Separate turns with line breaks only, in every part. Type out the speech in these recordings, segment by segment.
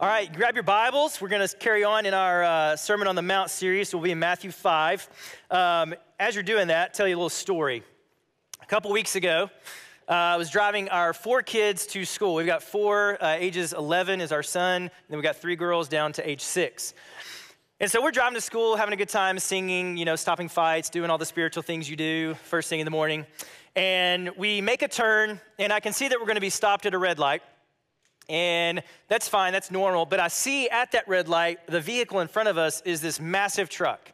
All right, grab your Bibles. We're going to carry on in our uh, Sermon on the Mount series. We'll be in Matthew 5. Um, as you're doing that, tell you a little story. A couple weeks ago, uh, I was driving our four kids to school. We've got four, uh, ages 11 is our son, and then we've got three girls down to age six. And so we're driving to school, having a good time, singing, you know, stopping fights, doing all the spiritual things you do first thing in the morning. And we make a turn, and I can see that we're going to be stopped at a red light. And that's fine, that's normal. But I see at that red light, the vehicle in front of us is this massive truck.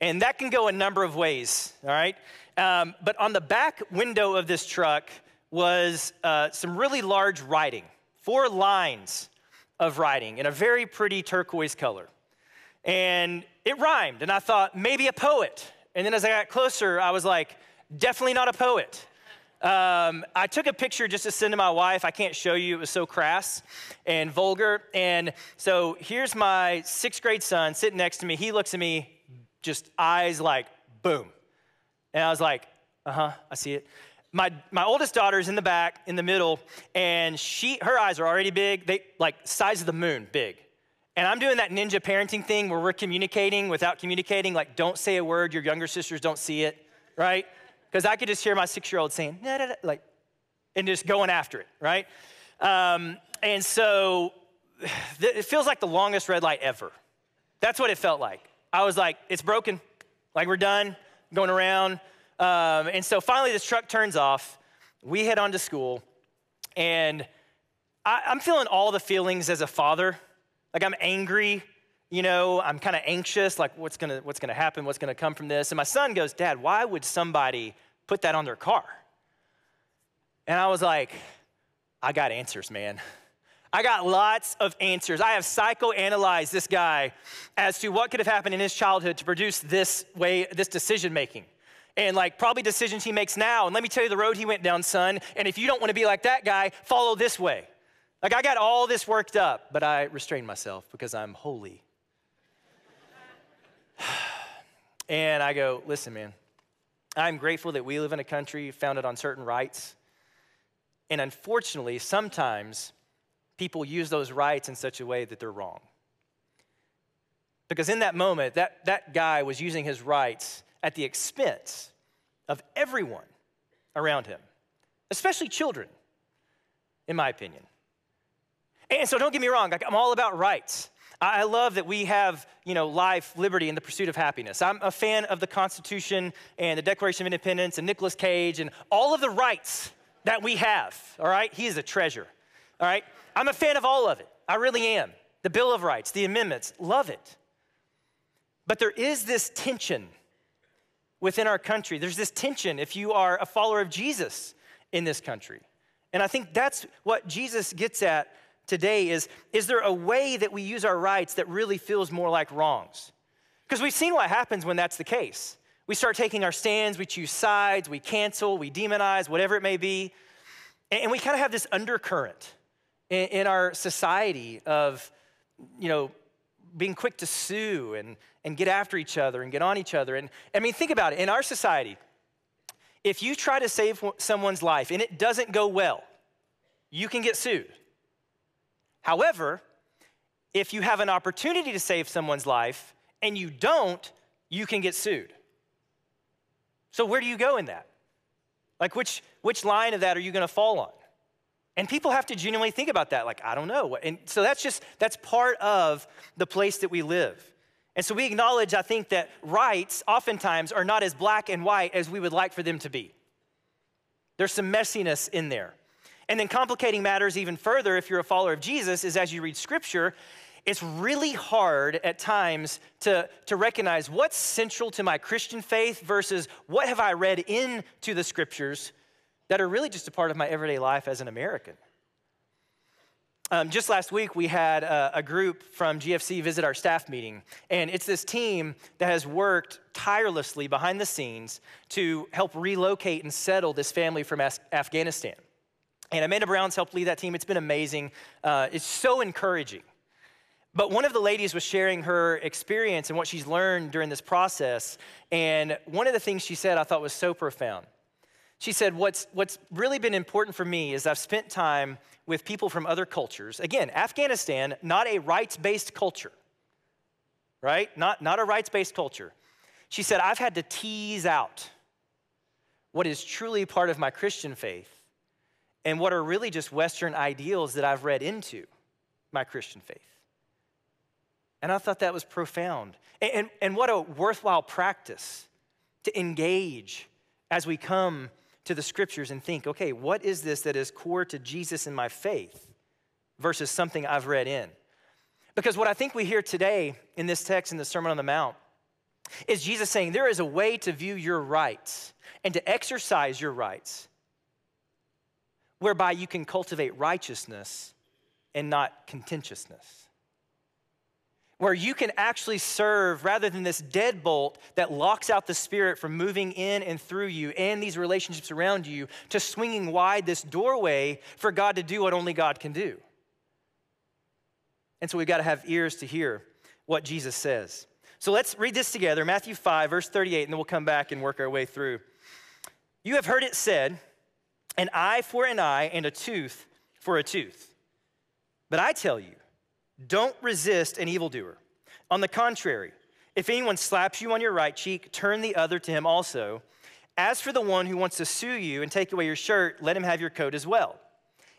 And that can go a number of ways, all right? Um, but on the back window of this truck was uh, some really large writing, four lines of writing in a very pretty turquoise color. And it rhymed, and I thought, maybe a poet. And then as I got closer, I was like, definitely not a poet. Um, I took a picture just to send to my wife. I can't show you, it was so crass and vulgar. And so here's my sixth grade son sitting next to me. He looks at me, just eyes like boom. And I was like, uh huh, I see it. My, my oldest daughter's in the back, in the middle, and she, her eyes are already big. They like size of the moon, big. And I'm doing that ninja parenting thing where we're communicating without communicating, like don't say a word, your younger sisters don't see it, right? Because I could just hear my six year old saying, nah, nah, nah, like, and just going after it, right? Um, and so it feels like the longest red light ever. That's what it felt like. I was like, it's broken. Like, we're done going around. Um, and so finally, this truck turns off. We head on to school. And I, I'm feeling all the feelings as a father. Like, I'm angry you know, I'm kind of anxious, like what's gonna, what's gonna happen, what's gonna come from this. And my son goes, Dad, why would somebody put that on their car? And I was like, I got answers, man. I got lots of answers. I have psychoanalyzed this guy as to what could have happened in his childhood to produce this way, this decision making. And like probably decisions he makes now. And let me tell you the road he went down, son. And if you don't want to be like that guy, follow this way. Like I got all this worked up, but I restrained myself because I'm holy and I go, listen, man, I'm grateful that we live in a country founded on certain rights. And unfortunately, sometimes people use those rights in such a way that they're wrong. Because in that moment, that, that guy was using his rights at the expense of everyone around him, especially children, in my opinion. And so don't get me wrong, I'm all about rights. I love that we have, you know, life, liberty, and the pursuit of happiness. I'm a fan of the Constitution and the Declaration of Independence and Nicolas Cage and all of the rights that we have, all right? He is a treasure, all right? I'm a fan of all of it. I really am. The Bill of Rights, the amendments, love it. But there is this tension within our country. There's this tension if you are a follower of Jesus in this country. And I think that's what Jesus gets at today is is there a way that we use our rights that really feels more like wrongs? Because we've seen what happens when that's the case. We start taking our stands, we choose sides, we cancel, we demonize, whatever it may be. And, we kind of have this undercurrent in, in our society of, you know, being quick to sue and, and get after each other and get on each other. And I mean, think about it. In our society, if you try to save someone's life and it doesn't go well, you can get sued. However, if you have an opportunity to save someone's life and you don't, you can get sued. So, where do you go in that? Like, which, which line of that are you going to fall on? And people have to genuinely think about that. Like, I don't know. And so that's just, that's part of the place that we live. And so we acknowledge, I think, that rights oftentimes are not as black and white as we would like for them to be. There's some messiness in there. And then complicating matters even further if you're a follower of Jesus is as you read scripture, it's really hard at times to, to recognize what's central to my Christian faith versus what have I read into the scriptures that are really just a part of my everyday life as an American. Um, just last week, we had a, a, group from GFC visit our staff meeting, and it's this team that has worked tirelessly behind the scenes to help relocate and settle this family from Afghanistan. And Amanda Brown's helped lead that team. It's been amazing. Uh, it's so encouraging. But one of the ladies was sharing her experience and what she's learned during this process. And one of the things she said I thought was so profound. She said, what's, what's really been important for me is I've spent time with people from other cultures. Again, Afghanistan, not a rights based culture, right? Not, not a rights based culture. She said, I've had to tease out what is truly part of my Christian faith and what are really just Western ideals that I've read into my Christian faith. And I thought that was profound. And, and, and what a worthwhile practice to engage as we come to the scriptures and think, okay, what is this that is core to Jesus in my faith versus something I've read in? Because what I think we hear today in this text in the Sermon on the Mount is Jesus saying there is a way to view your rights and to exercise your rights whereby you can cultivate righteousness and not contentiousness. Where you can actually serve rather than this deadbolt that locks out the Spirit from moving in and through you and these relationships around you to swinging wide this doorway for God to do what only God can do. And so we've got to have ears to hear what Jesus says. So let's read this together Matthew 5, verse 38, and then we'll come back and work our way through. You have heard it said, an eye for an eye and a tooth for a tooth. But I tell you, don't resist an evildoer. On the contrary, if anyone slaps you on your right cheek, turn the other to him also. As for the one who wants to sue you and take away your shirt, let him have your coat as well.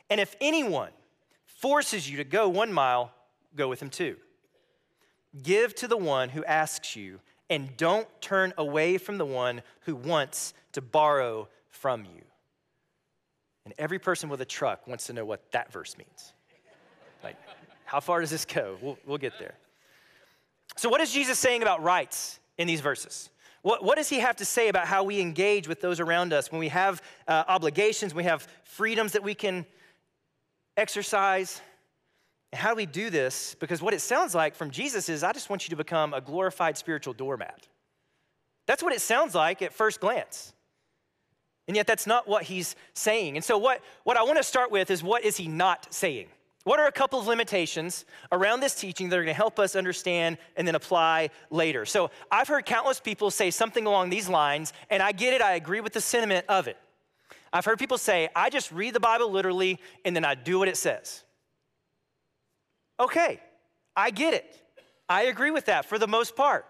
And if anyone forces you to go one mile, go with him two. Give to the one who asks you, and don't turn away from the one who wants to borrow from you. And every person with a truck wants to know what that verse means. Like, how far does this go? We'll, we'll get there. So, what is Jesus saying about rights in these verses? What, what does he have to say about how we engage with those around us when we have uh, obligations, we have freedoms that we can exercise? And How do we do this? Because what it sounds like from Jesus is, I just want you to become a glorified spiritual doormat. That's what it sounds like at first glance. And yet, that's not what he's saying. And so, what, what I want to start with is what is he not saying? What are a couple of limitations around this teaching that are going to help us understand and then apply later? So, I've heard countless people say something along these lines, and I get it, I agree with the sentiment of it. I've heard people say, I just read the Bible literally and then I do what it says. Okay, I get it. I agree with that for the most part.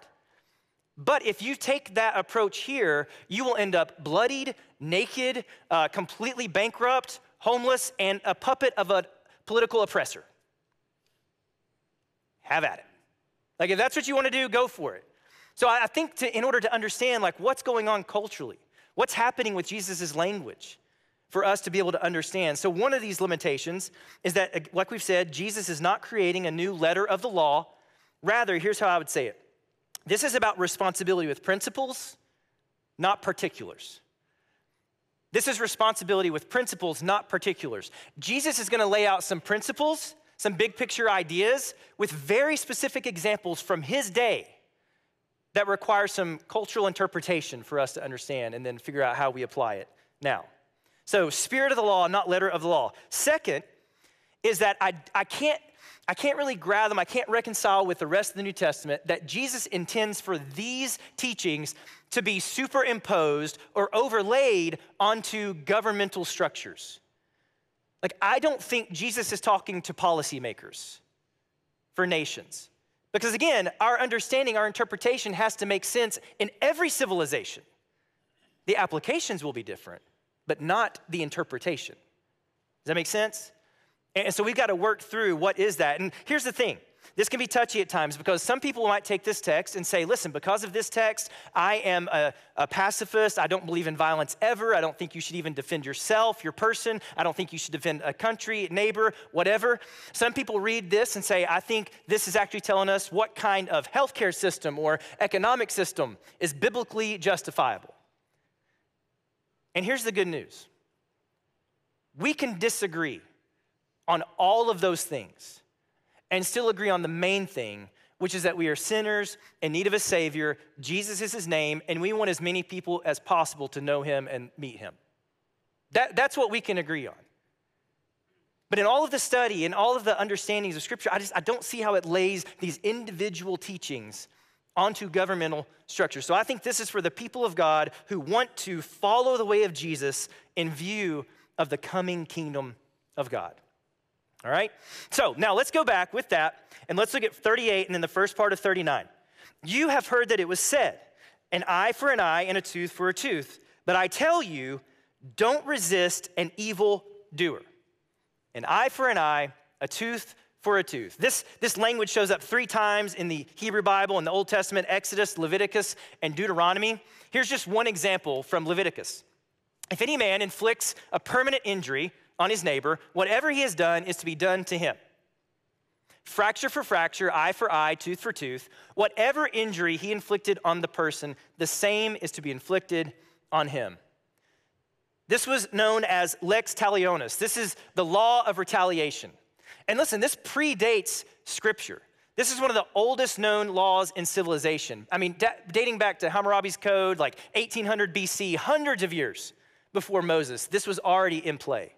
But if you take that approach here, you will end up bloodied, naked, uh, completely bankrupt, homeless, and a puppet of a political oppressor. Have at it. Like, if that's what you want to do, go for it. So I think to, in order to understand like what's going on culturally, what's happening with Jesus' language, for us to be able to understand. So, one of these limitations is that, like we've said, Jesus is not creating a new letter of the law. Rather, here's how I would say it this is about responsibility with principles, not particulars. This is responsibility with principles, not particulars. Jesus is going to lay out some principles, some big picture ideas with very specific examples from his day that require some cultural interpretation for us to understand and then figure out how we apply it now. So, spirit of the law, not letter of the law. Second is that I, I, can't, I can't really grab them, I can't reconcile with the rest of the New Testament that Jesus intends for these teachings to be superimposed or overlaid onto governmental structures. Like, I don't think Jesus is talking to policymakers for nations. Because again, our understanding, our interpretation has to make sense in every civilization. The applications will be different but not the interpretation. Does that make sense? And so we've got to work through what is that. And here's the thing this can be touchy at times because some people might take this text and say, listen, because of this text, I am a, a, pacifist. I don't believe in violence ever. I don't think you should even defend yourself, your person. I don't think you should defend a country, neighbor, whatever. Some people read this and say, I think this is actually telling us what kind of healthcare system or economic system is biblically justifiable. And here's the good news we can disagree on all of those things and still agree on the main thing, which is that we are sinners in need of a Savior. Jesus is His name, and we want as many people as possible to know Him and meet Him. That, that's what we can agree on. But in all of the study and all of the understandings of Scripture, I just I don't see how it lays these individual teachings onto governmental structures. So I think this is for the people of God who want to follow the way of Jesus in view of the coming kingdom of God. All right? So now let's go back with that and let's look at 38 and then the first part of 39. You have heard that it was said, an eye for an eye and a tooth for a tooth. But I tell you, don't resist an evil doer. An eye for an eye, a tooth for a tooth. This, this language shows up three times in the Hebrew Bible in the Old Testament Exodus, Leviticus, and Deuteronomy. Here's just one example from Leviticus. If any man inflicts a permanent injury on his neighbor, whatever he has done is to be done to him. Fracture for fracture, eye for eye, tooth for tooth, whatever injury he inflicted on the person, the same is to be inflicted on him. This was known as lex talionis. This is the law of retaliation. And listen, this predates scripture. This is one of the oldest known laws in civilization. I mean, da- dating back to Hammurabi's code, like 1800 BC, hundreds of years before Moses, this was already in play.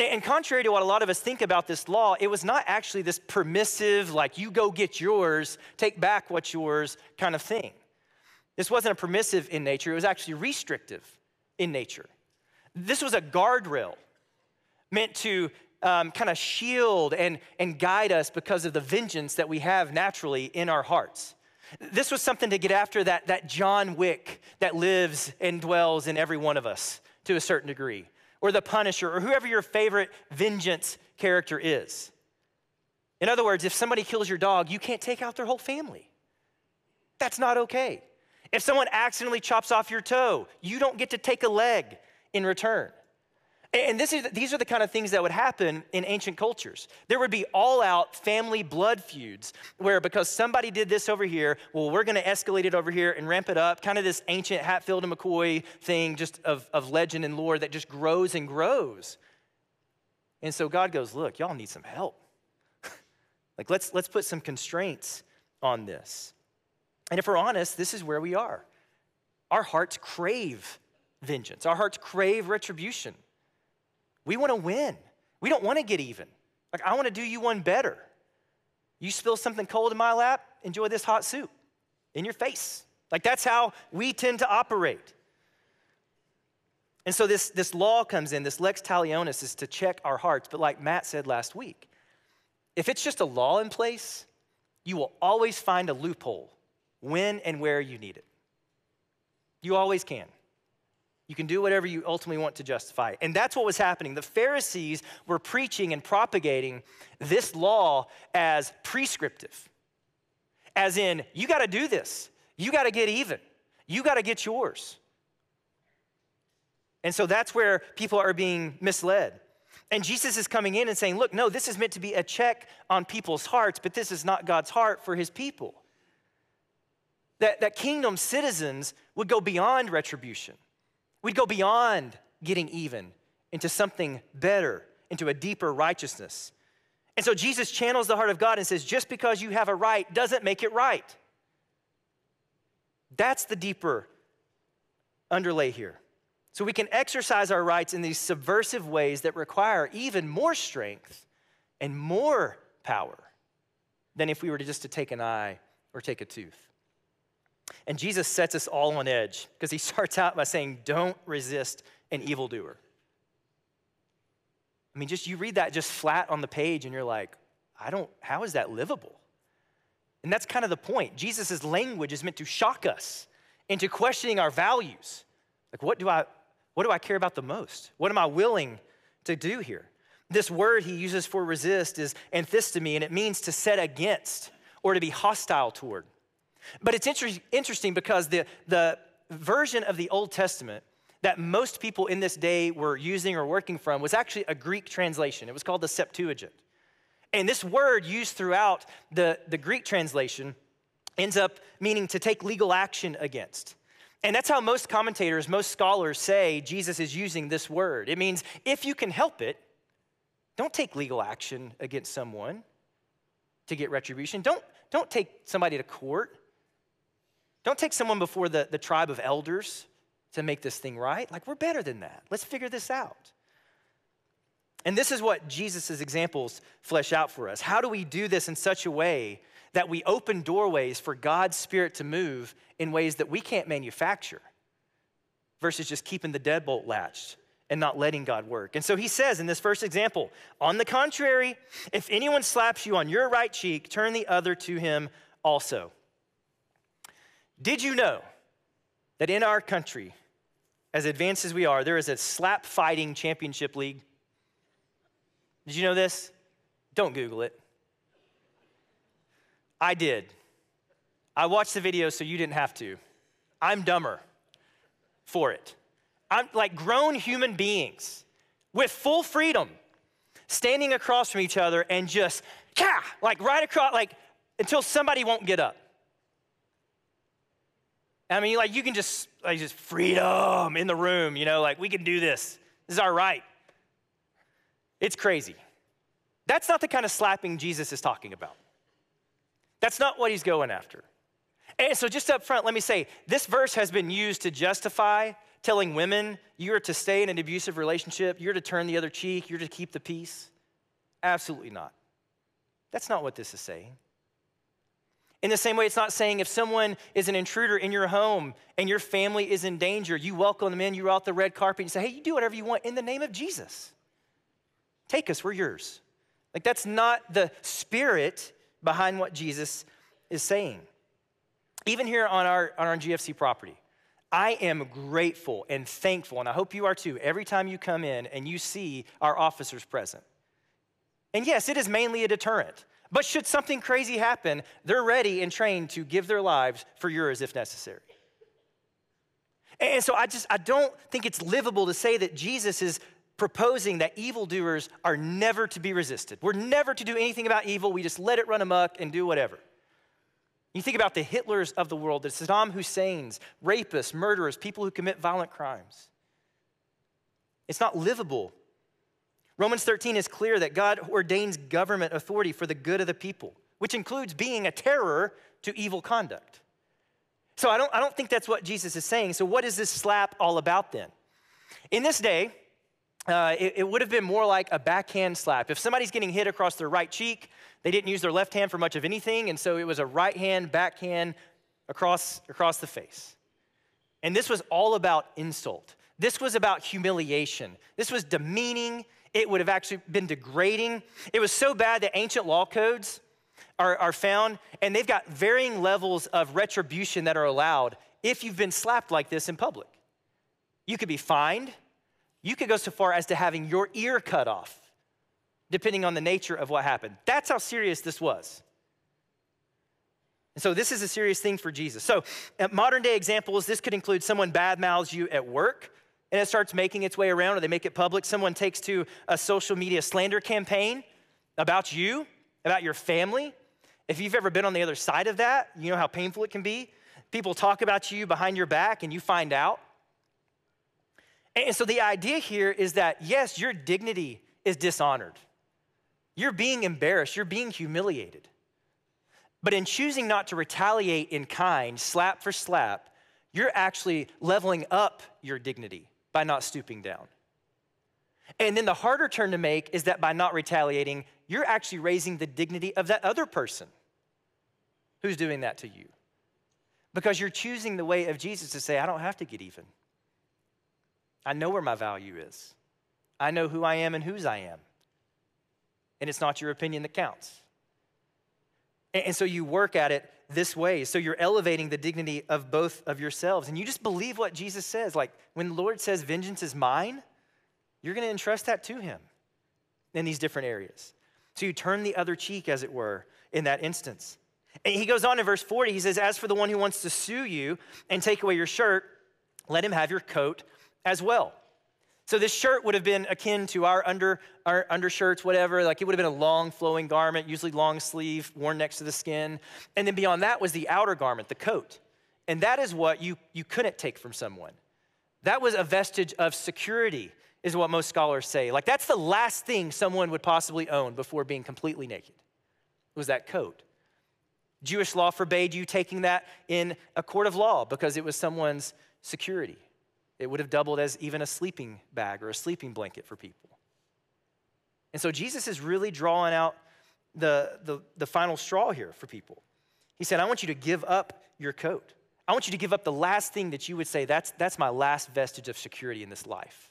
And contrary to what a lot of us think about this law, it was not actually this permissive, like you go get yours, take back what's yours kind of thing. This wasn't a permissive in nature, it was actually restrictive in nature. This was a guardrail meant to um, kind of shield and, and guide us because of the vengeance that we have naturally in our hearts. This was something to get after that, that John Wick that lives and dwells in every one of us to a certain degree or the Punisher, or whoever your favorite vengeance character is. In other words, if somebody kills your dog, you can't take out their whole family. That's not okay. If someone accidentally chops off your toe, you don't get to take a leg in return. And is, these are the kind of things that would happen in ancient cultures. There would be all out family blood feuds where, because somebody did this over here, well, we're going to escalate it over here and ramp it up. Kind of this ancient Hatfield and McCoy thing, just of, of legend and lore that just grows and grows. And so God goes, Look, y'all need some help. like, let's, let's put some constraints on this. And if we're honest, this is where we are. Our hearts crave vengeance, our hearts crave retribution. We want to win. We don't want to get even. Like, I want to do you one better. You spill something cold in my lap, enjoy this hot soup in your face. Like, that's how we tend to operate. And so, this, this law comes in, this lex talionis is to check our hearts. But, like Matt said last week, if it's just a law in place, you will always find a loophole when and where you need it. You always can. You can do whatever you ultimately want to justify. And that's what was happening. The Pharisees were preaching and propagating this law as prescriptive, as in, you got to do this, you got to get even, you got to get yours. And so that's where people are being misled. And Jesus is coming in and saying, Look, no, this is meant to be a check on people's hearts, but this is not God's heart for his people. That, that kingdom citizens would go beyond retribution. We'd go beyond getting even into something better, into a deeper righteousness. And so Jesus channels the heart of God and says, just because you have a right doesn't make it right. That's the deeper underlay here. So we can exercise our rights in these subversive ways that require even more strength and more power than if we were to just to take an eye or take a tooth. And Jesus sets us all on edge because he starts out by saying, Don't resist an evildoer. I mean, just you read that just flat on the page and you're like, I don't, how is that livable? And that's kind of the point. Jesus' language is meant to shock us into questioning our values. Like, what do I, what do I care about the most? What am I willing to do here? This word he uses for resist is anthistemi, and it means to set against or to be hostile toward. But it's inter- interesting because the, the version of the Old Testament that most people in this day were using or working from was actually a Greek translation. It was called the Septuagint. And this word used throughout the, the Greek translation ends up meaning to take legal action against. And that's how most commentators, most scholars say Jesus is using this word. It means if you can help it, don't take legal action against someone to get retribution. Don't, don't take somebody to court don't take someone before the, the tribe of elders to make this thing right. Like, we're better than that. Let's figure this out. And this is what Jesus' examples flesh out for us. How do we do this in such a way that we open doorways for God's Spirit to move in ways that we can't manufacture versus just keeping the deadbolt latched and not letting God work? And so he says in this first example, on the contrary, if anyone slaps you on your right cheek, turn the other to him also. Did you know that in our country, as advanced as we are, there is a slap fighting championship league? Did you know this? Don't Google it. I did. I watched the video so you didn't have to. I'm dumber for it. I'm like grown human beings with full freedom standing across from each other and just, yeah, like right across, like until somebody won't get up. I mean, like you can just, like just freedom in the room, you know, like we can do this. This is our right. It's crazy. That's not the kind of slapping Jesus is talking about. That's not what he's going after. And so, just up front, let me say this verse has been used to justify telling women you're to stay in an abusive relationship, you're to turn the other cheek, you're to keep the peace. Absolutely not. That's not what this is saying. In the same way, it's not saying if someone is an intruder in your home and your family is in danger, you welcome them in, you out the red carpet, and you say, hey, you do whatever you want in the name of Jesus. Take us, we're yours. Like, that's not the spirit behind what Jesus is saying. Even here on our, on our GFC property, I am grateful and thankful, and I hope you are too, every time you come in and you see our officers present. And yes, it is mainly a deterrent. But should something crazy happen, they're ready and trained to give their lives for yours if necessary. And so I just I don't think it's livable to say that Jesus is proposing that evildoers are never to be resisted. We're never to do anything about evil. We just let it run amok and do whatever. You think about the Hitlers of the world, the Saddam Husseins, rapists, murderers, people who commit violent crimes. It's not livable. Romans 13 is clear that God ordains government authority for the good of the people, which includes being a terror to evil conduct. So I don't, I don't think that's what Jesus is saying. So, what is this slap all about then? In this day, uh, it, it would have been more like a backhand slap. If somebody's getting hit across their right cheek, they didn't use their left hand for much of anything, and so it was a right hand, backhand across, across the face. And this was all about insult. This was about humiliation. This was demeaning. It would have actually been degrading. It was so bad that ancient law codes are, are found, and they've got varying levels of retribution that are allowed if you've been slapped like this in public. You could be fined, you could go so far as to having your ear cut off, depending on the nature of what happened. That's how serious this was. And so, this is a serious thing for Jesus. So, uh, modern day examples, this could include someone bad mouths you at work and it starts making its way around or they make it public. Someone takes to a social media slander campaign about you, about your family. If you've ever been on the other side of that, you know how painful it can be. People talk about you behind your back and you find out. And so the idea here is that, yes, your dignity is dishonored. You're being embarrassed, you're being humiliated. But in choosing not to retaliate in kind, slap for slap, you're actually leveling up your dignity by not stooping down. And then the harder turn to make is that by not retaliating, you're actually raising the dignity of that other person who's doing that to you. Because you're choosing the way of Jesus to say, I don't have to get even. I know where my value is. I know who I am and whose I am. And it's not your opinion that counts. And so you work at it this way. So you're elevating the dignity of both of yourselves. And you just believe what Jesus says. Like when the Lord says, Vengeance is mine, you're going to entrust that to Him in these different areas. So you turn the other cheek, as it were, in that instance. And he goes on in verse 40, he says, As for the one who wants to sue you and take away your shirt, let him have your coat as well. So this shirt would have been akin to our under our undershirts, whatever. Like it would have been a long flowing garment, usually long sleeve, worn next to the skin. And then beyond that was the outer garment, the coat. And that is what you, you couldn't take from someone. That was a vestige of security, is what most scholars say. Like that's the last thing someone would possibly own before being completely naked. Was that coat. Jewish law forbade you taking that in a court of law because it was someone's security. It would have doubled as even a sleeping bag or a sleeping blanket for people. And so Jesus is really drawing out the, the, the final straw here for people. He said, I want you to give up your coat. I want you to give up the last thing that you would say, that's, that's my last vestige of security in this life.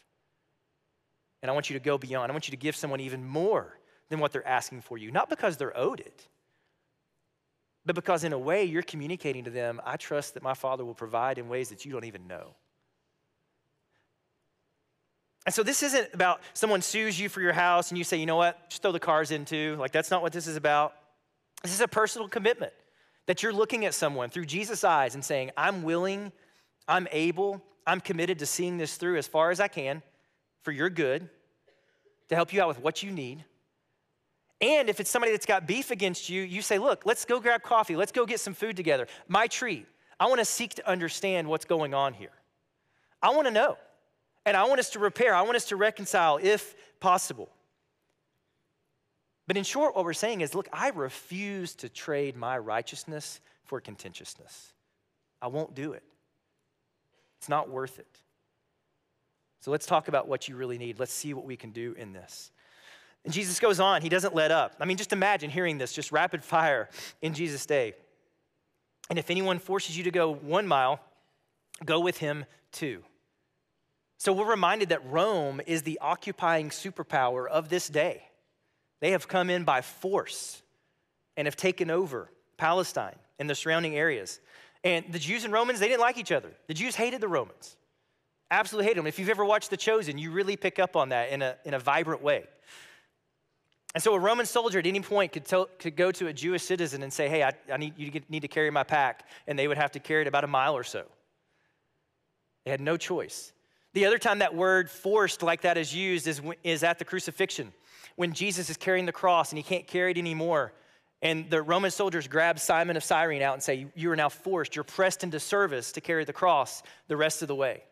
And I want you to go beyond. I want you to give someone even more than what they're asking for you, not because they're owed it, but because in a way you're communicating to them, I trust that my Father will provide in ways that you don't even know. And so this isn't about someone sues you for your house and you say, you know what, just throw the cars into. Like, that's not what this is about. This is a personal commitment that you're looking at someone through Jesus' eyes and saying, I'm willing, I'm able, I'm committed to seeing this through as far as I can for your good, to help you out with what you need. And if it's somebody that's got beef against you, you say, Look, let's go grab coffee. Let's go get some food together. My treat. I want to seek to understand what's going on here. I want to know. And I want us to repair. I want us to reconcile if possible. But in short, what we're saying is look, I refuse to trade my righteousness for contentiousness. I won't do it. It's not worth it. So let's talk about what you really need. Let's see what we can do in this. And Jesus goes on, he doesn't let up. I mean, just imagine hearing this, just rapid fire in Jesus' day. And if anyone forces you to go one mile, go with him two. So we're reminded that Rome is the occupying superpower of this day. They have come in by force and have taken over Palestine and the surrounding areas. And the Jews and Romans, they didn't like each other. The Jews hated the Romans, absolutely hated them. If you've ever watched The Chosen, you really pick up on that in a, in a vibrant way. And so a Roman soldier at any point could, tell, could go to a Jewish citizen and say, hey, I, I need, you need to carry my pack. And they would have to carry it about a mile or so. They had no choice. The other time that word forced like that is used is, is at the crucifixion, when Jesus is carrying the cross and he can't carry it anymore. And the Roman soldiers grab Simon of Cyrene out and say, You are now forced, you're pressed into service to carry the cross the rest of the way.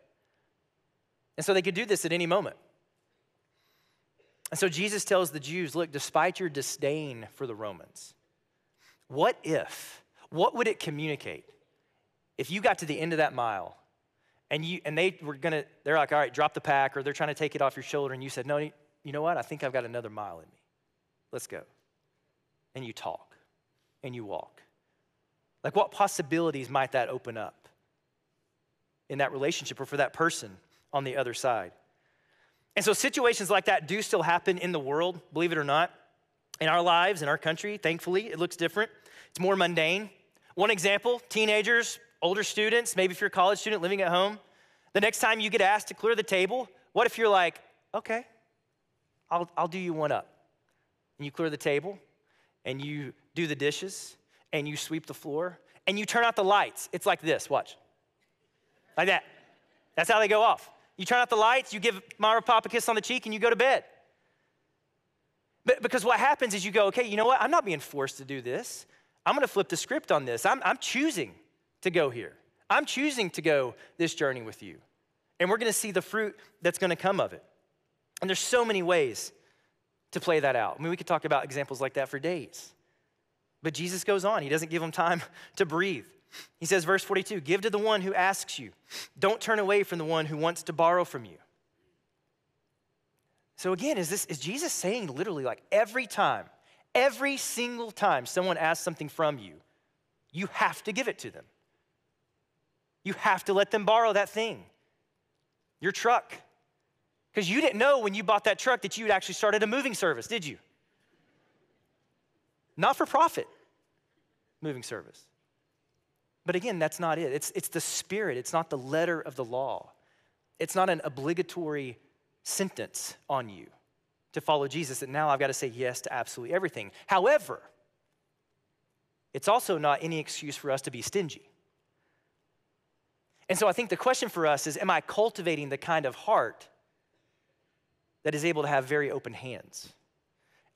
And so they could do this at any moment. And so Jesus tells the Jews, look, despite your disdain for the Romans, what if, what would it communicate if you got to the end of that mile and you and they were gonna, they're like, all right, drop the pack, or they're trying to take it off your shoulder, and you said, No, you know what? I think I've got another mile in me. Let's go. And you talk and you walk. Like what possibilities might that open up in that relationship or for that person on the other side? And so situations like that do still happen in the world, believe it or not. In our lives, in our country, thankfully, it looks different. It's more mundane. One example teenagers, older students, maybe if you're a college student living at home, the next time you get asked to clear the table, what if you're like, okay, I'll, I'll do you one up? And you clear the table, and you do the dishes, and you sweep the floor, and you turn out the lights. It's like this, watch. Like that. That's how they go off. You turn out the lights, you give Mara Pop a kiss on the cheek, and you go to bed. But because what happens is you go, okay, you know what? I'm not being forced to do this. I'm to flip the script on this. I'm, I'm choosing to go here. I'm choosing to go this journey with you. And we're going to see the fruit that's going to come of it. And there's so many ways to play that out. I mean, we could talk about examples like that for days. But Jesus goes on, he doesn't give them time to breathe. He says, verse 42 Give to the one who asks you, don't turn away from the one who wants to borrow from you. So, again, is, this, is Jesus saying literally like every time, every single time someone asks something from you, you have to give it to them? You have to let them borrow that thing, your truck. Because you didn't know when you bought that truck that you had actually started a moving service, did you? Not for profit moving service. But again, that's not it. It's, it's the spirit, it's not the letter of the law. It's not an obligatory sentence on you to follow Jesus that now I've got to say yes to absolutely everything. However, it's also not any excuse for us to be stingy. And so I think the question for us is Am I cultivating the kind of heart that is able to have very open hands?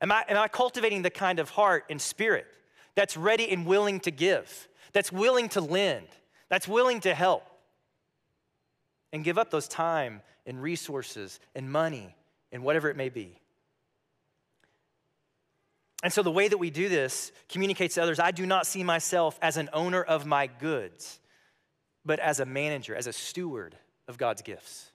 Am I, am I cultivating the kind of heart and spirit that's ready and willing to give? that's willing to lend, that's willing to help, and give up those time and resources and money and whatever it may be. And so, the way that we do this communicates to others I do not see myself as an owner of my goods, but as a manager, as a steward of God's gifts.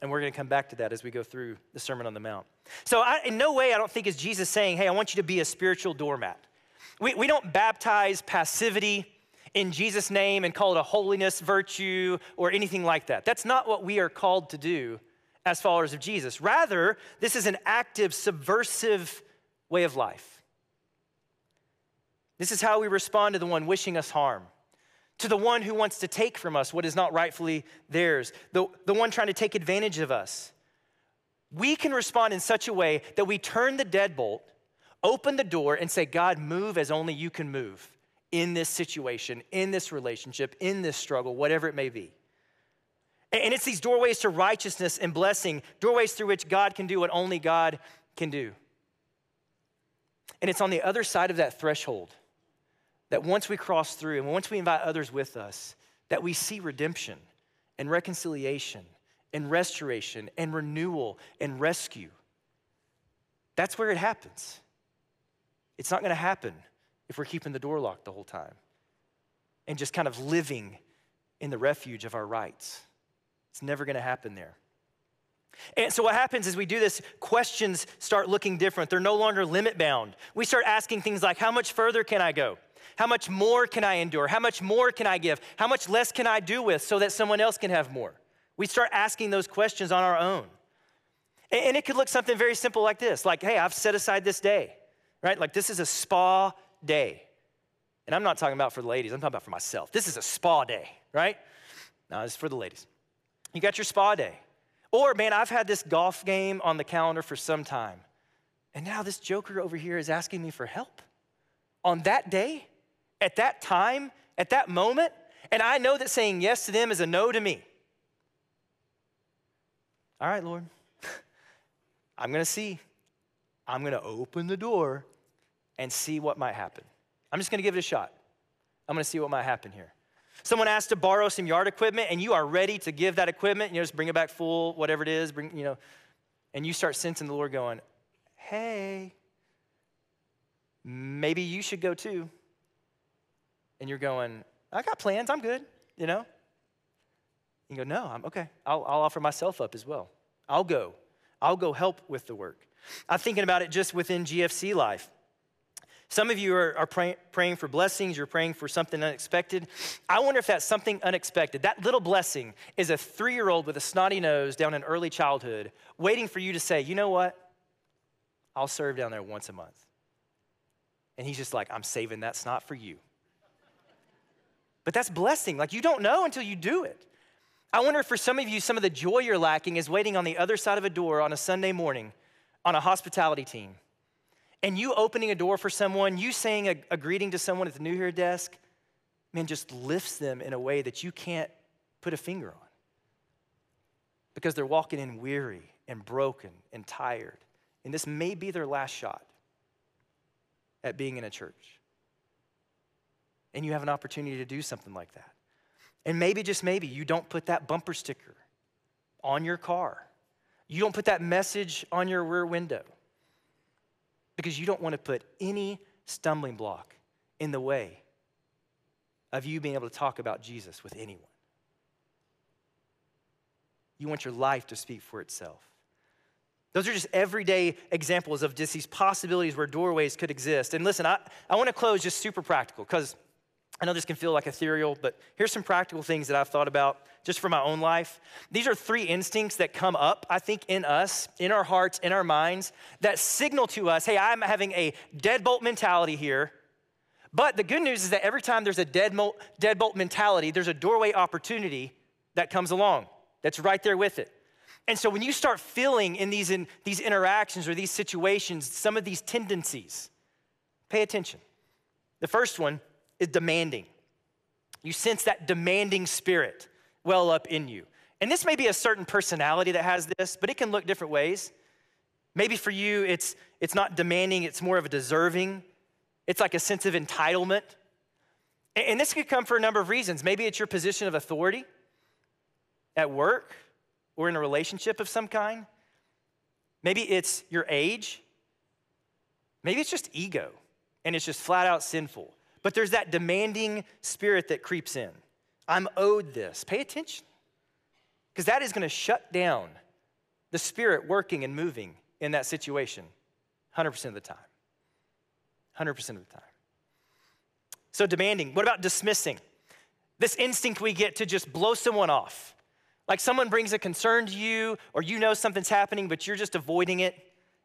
And we're going to come back to that as we go through the Sermon on the Mount. So, I, in no way, I don't think is Jesus saying, hey, I want you to be a spiritual doormat. We, we don't baptize passivity in Jesus' name and call it a holiness virtue or anything like that. That's not what we are called to do as followers of Jesus. Rather, this is an active, subversive way of life. This is how we respond to the one wishing us harm, to the one who wants to take from us what is not rightfully theirs, the, the one trying to take advantage of us. We can respond in such a way that we turn the deadbolt, open the door, and say, God, move as only you can move in this situation, in this relationship, in this struggle, whatever it may be. And it's these doorways to righteousness and blessing, doorways through which God can do what only God can do. And it's on the other side of that threshold that once we cross through and once we invite others with us, that we see redemption and reconciliation and restoration and renewal and rescue. That's where it happens. It's not going to happen if we're keeping the door locked the whole time and just kind of living in the refuge of our rights. It's never going to happen there. And so, what happens is we do this, questions start looking different. They're no longer limit bound. We start asking things like, How much further can I go? How much more can I endure? How much more can I give? How much less can I do with so that someone else can have more? We start asking those questions on our own. And it could look something very simple like this like, Hey, I've set aside this day, right? Like, this is a spa day. And I'm not talking about for the ladies, I'm talking about for myself. This is a spa day, right? No, this is for the ladies. You got your spa day. Or, man, I've had this golf game on the calendar for some time. And now this joker over here is asking me for help. On that day, at that time, at that moment, and I know that saying yes to them is a no to me. All right, Lord, I'm gonna see. I'm gonna open the door and see what might happen. I'm just gonna give it a shot. I'm gonna see what might happen here. Someone asks to borrow some yard equipment and you are ready to give that equipment, you know, just bring it back full, whatever it is, bring, you know, and you start sensing the Lord going, hey, maybe you should go too. And you're going, I got plans, I'm good, you know? You go, no, I'm okay. I'll, I'll offer myself up as well. I'll go. I'll go help with the work. I'm thinking about it just within GFC life. Some of you are, are pray, praying for blessings, you're praying for something unexpected. I wonder if that's something unexpected. That little blessing is a three year old with a snotty nose down in early childhood waiting for you to say, you know what? I'll serve down there once a month. And he's just like, I'm saving that snot for you. But that's blessing. Like, you don't know until you do it. I wonder if for some of you, some of the joy you're lacking is waiting on the other side of a door on a Sunday morning on a hospitality team and you opening a door for someone, you saying a, a greeting to someone at the New Here desk, man, just lifts them in a way that you can't put a finger on. Because they're walking in weary and broken and tired. And this may be their last shot at being in a church. And you have an opportunity to do something like that. And maybe, just maybe, you don't put that bumper sticker on your car. You don't put that message on your rear window because you don't want to put any stumbling block in the way of you being able to talk about Jesus with anyone. You want your life to speak for itself. Those are just everyday examples of just these possibilities where doorways could exist. And listen, I, I want to close just super practical because I know this can feel like ethereal, but here's some practical things that I've thought about just for my own life. These are three instincts that come up, I think, in us, in our hearts, in our minds, that signal to us hey, I'm having a deadbolt mentality here. But the good news is that every time there's a deadbolt, mentality, there's a doorway opportunity that comes along that's right there with it. And so when you start feeling in these, in these interactions or these situations some of these tendencies, pay attention. The first one is demanding. You sense that demanding spirit well up in you. And this may be a certain personality that has this, but it can look different ways. Maybe for you, it's, it's not demanding, it's more of a deserving. It's like a sense of entitlement. And this could come for a number of reasons. Maybe it's your position of authority at work or in a relationship of some kind. Maybe it's your age. Maybe it's just ego and it's just flat out sinful. But there's that demanding spirit that creeps in. I'm owed this. Pay attention. Because that is going to shut down the Spirit working and moving in that situation 100% of the time. 100% of the time. So, demanding. What about dismissing? This instinct we get to just blow someone off. Like someone brings a concern to you, or you know something's happening, but you're just avoiding it.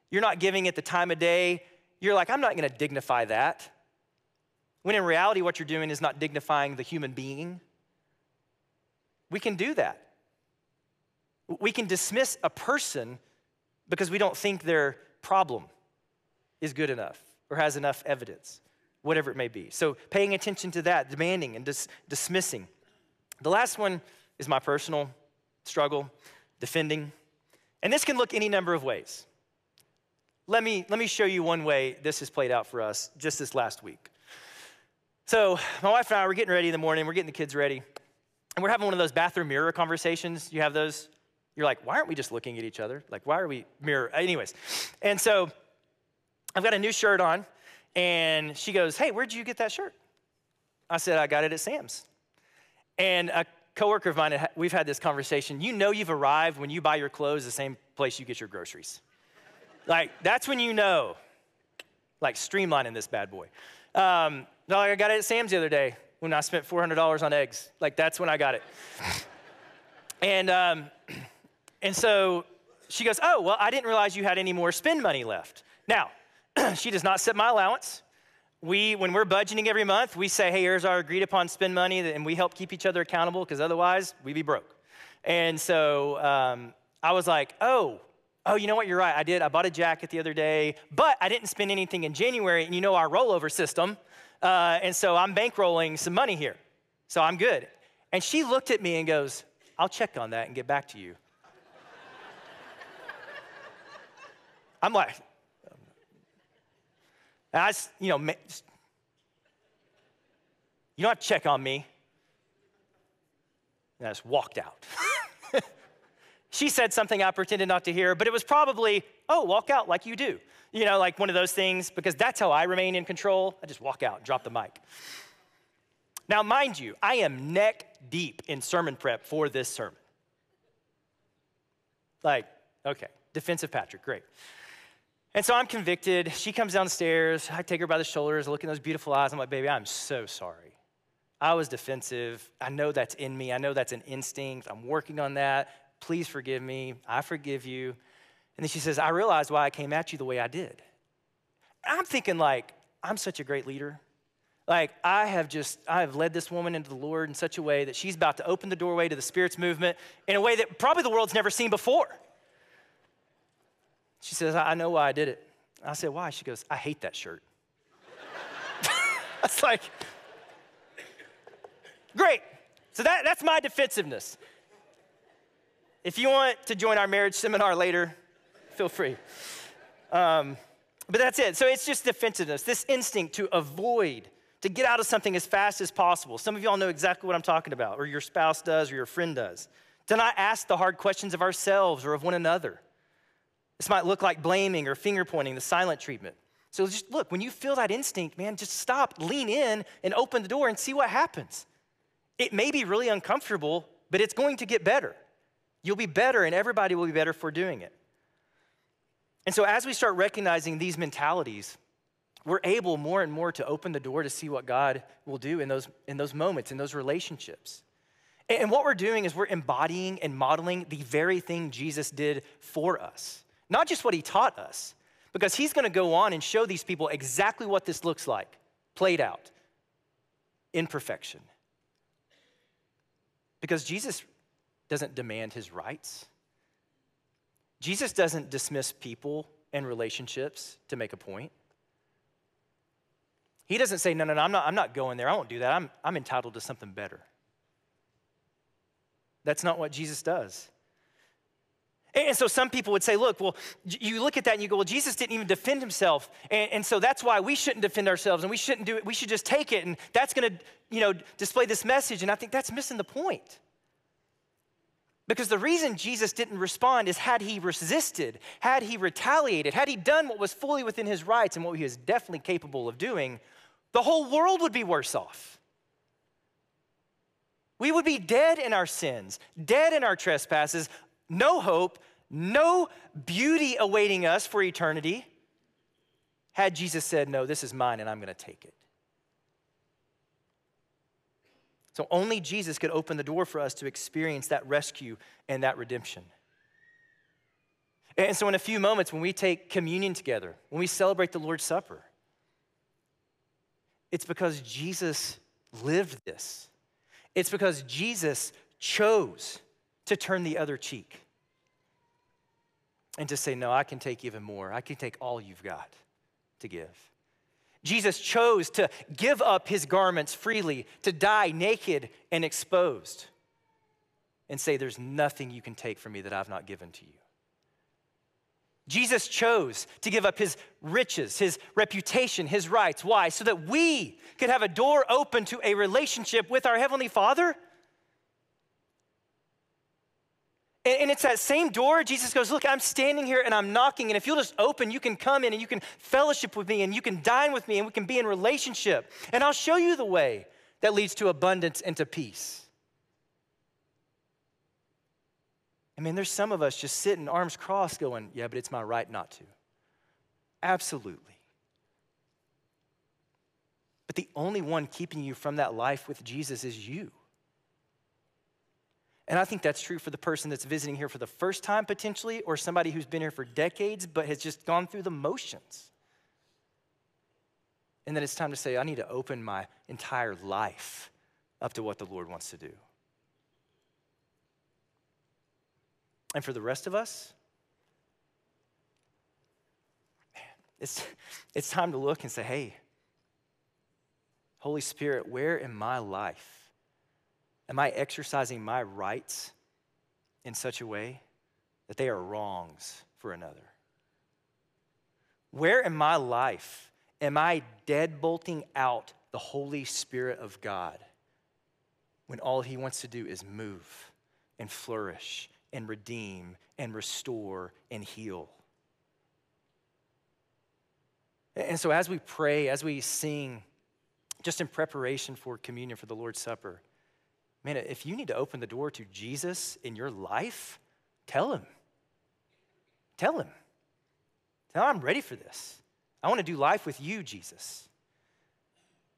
You're not giving it the time of day. You're like, I'm not gonna dignify that. When in reality, what you're doing is not dignifying the human being. We can do that. We can dismiss a person because we don't think their problem is good enough or has enough evidence, whatever it may be. So, paying attention to that, demanding and dis- dismissing. The last one is my personal struggle, defending. And this can look any number of ways. Let me, let me show you one way this has played out for us just this last week. So, my wife and I were getting ready in the morning, we're getting the kids ready, and we're having one of those bathroom mirror conversations. You have those? You're like, why aren't we just looking at each other? Like, why are we mirror? Anyways, and so I've got a new shirt on, and she goes, hey, where'd you get that shirt? I said, I got it at Sam's. And a coworker of mine, we've had this conversation. You know you've arrived when you buy your clothes the same place you get your groceries. like, that's when you know, like, streamlining this bad boy. Um, no, I got it at Sam's the other day when I spent $400 on eggs. Like, that's when I got it. and, um, and so she goes, Oh, well, I didn't realize you had any more spend money left. Now, she does not set my allowance. We, when we're budgeting every month, we say, Hey, here's our agreed upon spend money, and we help keep each other accountable because otherwise we'd be broke. And so um, I was like, Oh, oh, you know what? You're right. I did. I bought a jacket the other day, but I didn't spend anything in January. And you know our rollover system. Uh, and so I'm bankrolling some money here. So I'm good. And she looked at me and goes, I'll check on that and get back to you. I'm like, I you know, you don't have to check on me. And I just walked out. she said something I pretended not to hear, but it was probably, oh, walk out like you do. You know, like one of those things, because that's how I remain in control. I just walk out, drop the mic. Now, mind you, I am neck deep in sermon prep for this sermon. Like, okay, defensive Patrick, great. And so I'm convicted. She comes downstairs. I take her by the shoulders, look in those beautiful eyes. I'm like, baby, I'm so sorry. I was defensive. I know that's in me. I know that's an instinct. I'm working on that. Please forgive me. I forgive you. And then she says, I realized why I came at you the way I did. I'm thinking, like, I'm such a great leader. Like, I have just, I have led this woman into the Lord in such a way that she's about to open the doorway to the Spirit's movement in a way that probably the world's never seen before. She says, I know why I did it. I said, Why? She goes, I hate that shirt. That's like, great. So that, that's my defensiveness. If you want to join our marriage seminar later, feel free. Um, but that's it. So it's just defensiveness, this instinct to avoid, to get out of something as fast as possible. Some of y'all know exactly what I'm talking about, or your spouse does, or your friend does. To not ask the hard questions of ourselves or of one another. This might look like blaming or finger pointing, the silent treatment. So just look, when you feel that instinct, man, just stop, lean in, and open the door and see what happens. It may be really uncomfortable, but it's going to get better. You'll be better, and everybody will be better for doing it. And so, as we start recognizing these mentalities, we're able more and more to open the door to see what God will do in those, in those moments, in those relationships. And what we're doing is we're embodying and modeling the very thing Jesus did for us. Not just what he taught us, because he's going to go on and show these people exactly what this looks like, played out in perfection. Because Jesus doesn't demand his rights. Jesus doesn't dismiss people and relationships to make a point. He doesn't say, no, no, no, I'm not, I'm not going there. I won't do that. I'm, I'm entitled to something better. That's not what Jesus does. And so some people would say, look, well, you look at that and you go, well, Jesus didn't even defend himself. And, and so that's why we shouldn't defend ourselves and we shouldn't do it. We should just take it. And that's going to, you know, display this message. And I think that's missing the point. Because the reason Jesus didn't respond is had he resisted, had he retaliated, had he done what was fully within his rights and what he was definitely capable of doing, the whole world would be worse off. We would be dead in our sins, dead in our trespasses, no hope, no beauty awaiting us for eternity had Jesus said, No, this is mine and I'm going to take it. So only Jesus could open the door for us to experience that rescue and that redemption. And so, in a few moments, when we take communion together, when we celebrate the Lord's Supper, it's because Jesus lived this. It's because Jesus chose to turn the other cheek and to say, No, I can take even more. I can take all you've got to give. Jesus chose to give up his garments freely, to die naked and exposed, and say, There's nothing you can take from me that I've not given to you. Jesus chose to give up his riches, his reputation, his rights. Why? So that we could have a door open to a relationship with our Heavenly Father And, it's that same door. Jesus goes, Look, I'm standing here and I'm knocking. And if you'll just open, you can come in and you can fellowship with me and you can dine with me and we can be in relationship. And I'll show you the way that leads to abundance and to peace. I mean, there's some of us just sitting, arms crossed, going, Yeah, but it's my right not to. Absolutely. But the only one keeping you from that life with Jesus is you. And I think that's true for the person that's visiting here for the first time, potentially, or somebody who's been here for decades but has just gone through the motions. And then it's time to say, I need to open my entire life up to what the Lord wants to do. And for the rest of us, it's, it's time to look and say, hey, Holy Spirit, where in my life Am I exercising my rights in such a way that they are wrongs for another? Where in my life am I deadbolting out the Holy Spirit of God when all He wants to do is move and flourish and redeem and restore and heal? And so, as we pray, as we sing, just in preparation for communion for the Lord's Supper, Man, if you need to open the door to Jesus in your life, tell him. Tell him. Tell him I'm ready for this. I want to do life with you, Jesus.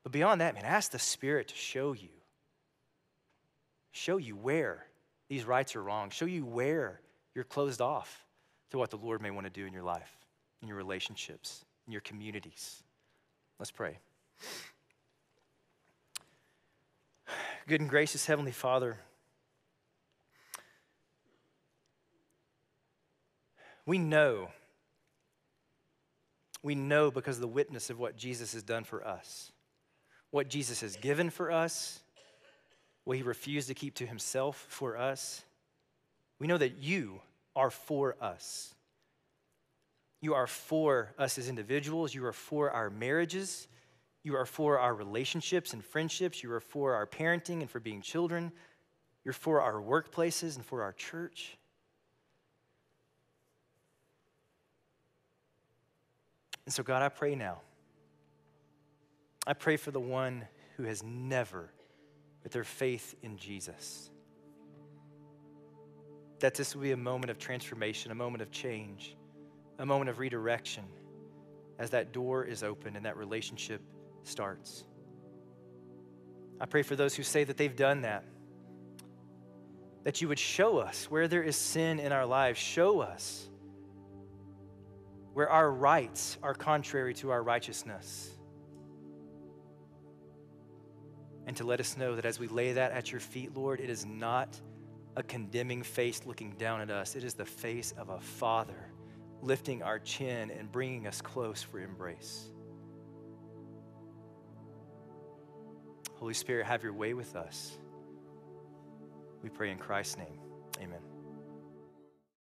But beyond that, man, ask the Spirit to show you. Show you where these rights are wrong. Show you where you're closed off to what the Lord may want to do in your life, in your relationships, in your communities. Let's pray. Good and gracious Heavenly Father, we know, we know because of the witness of what Jesus has done for us, what Jesus has given for us, what he refused to keep to himself for us. We know that you are for us. You are for us as individuals. You are for our marriages. You are for our relationships and friendships. You are for our parenting and for being children. You're for our workplaces and for our church. And so, God, I pray now. I pray for the one who has never put their faith in Jesus. That this will be a moment of transformation, a moment of change, a moment of redirection as that door is open and that relationship starts. I pray for those who say that they've done that, that you would show us where there is sin in our lives. Show us where our rights are contrary to our righteousness. And to let us know that as we lay that at your feet, Lord, it is not a condemning face looking down at us, it is the face of a father lifting our chin and bringing us close for embrace. Holy Spirit, have your way with us. We pray in Christ's name. Amen.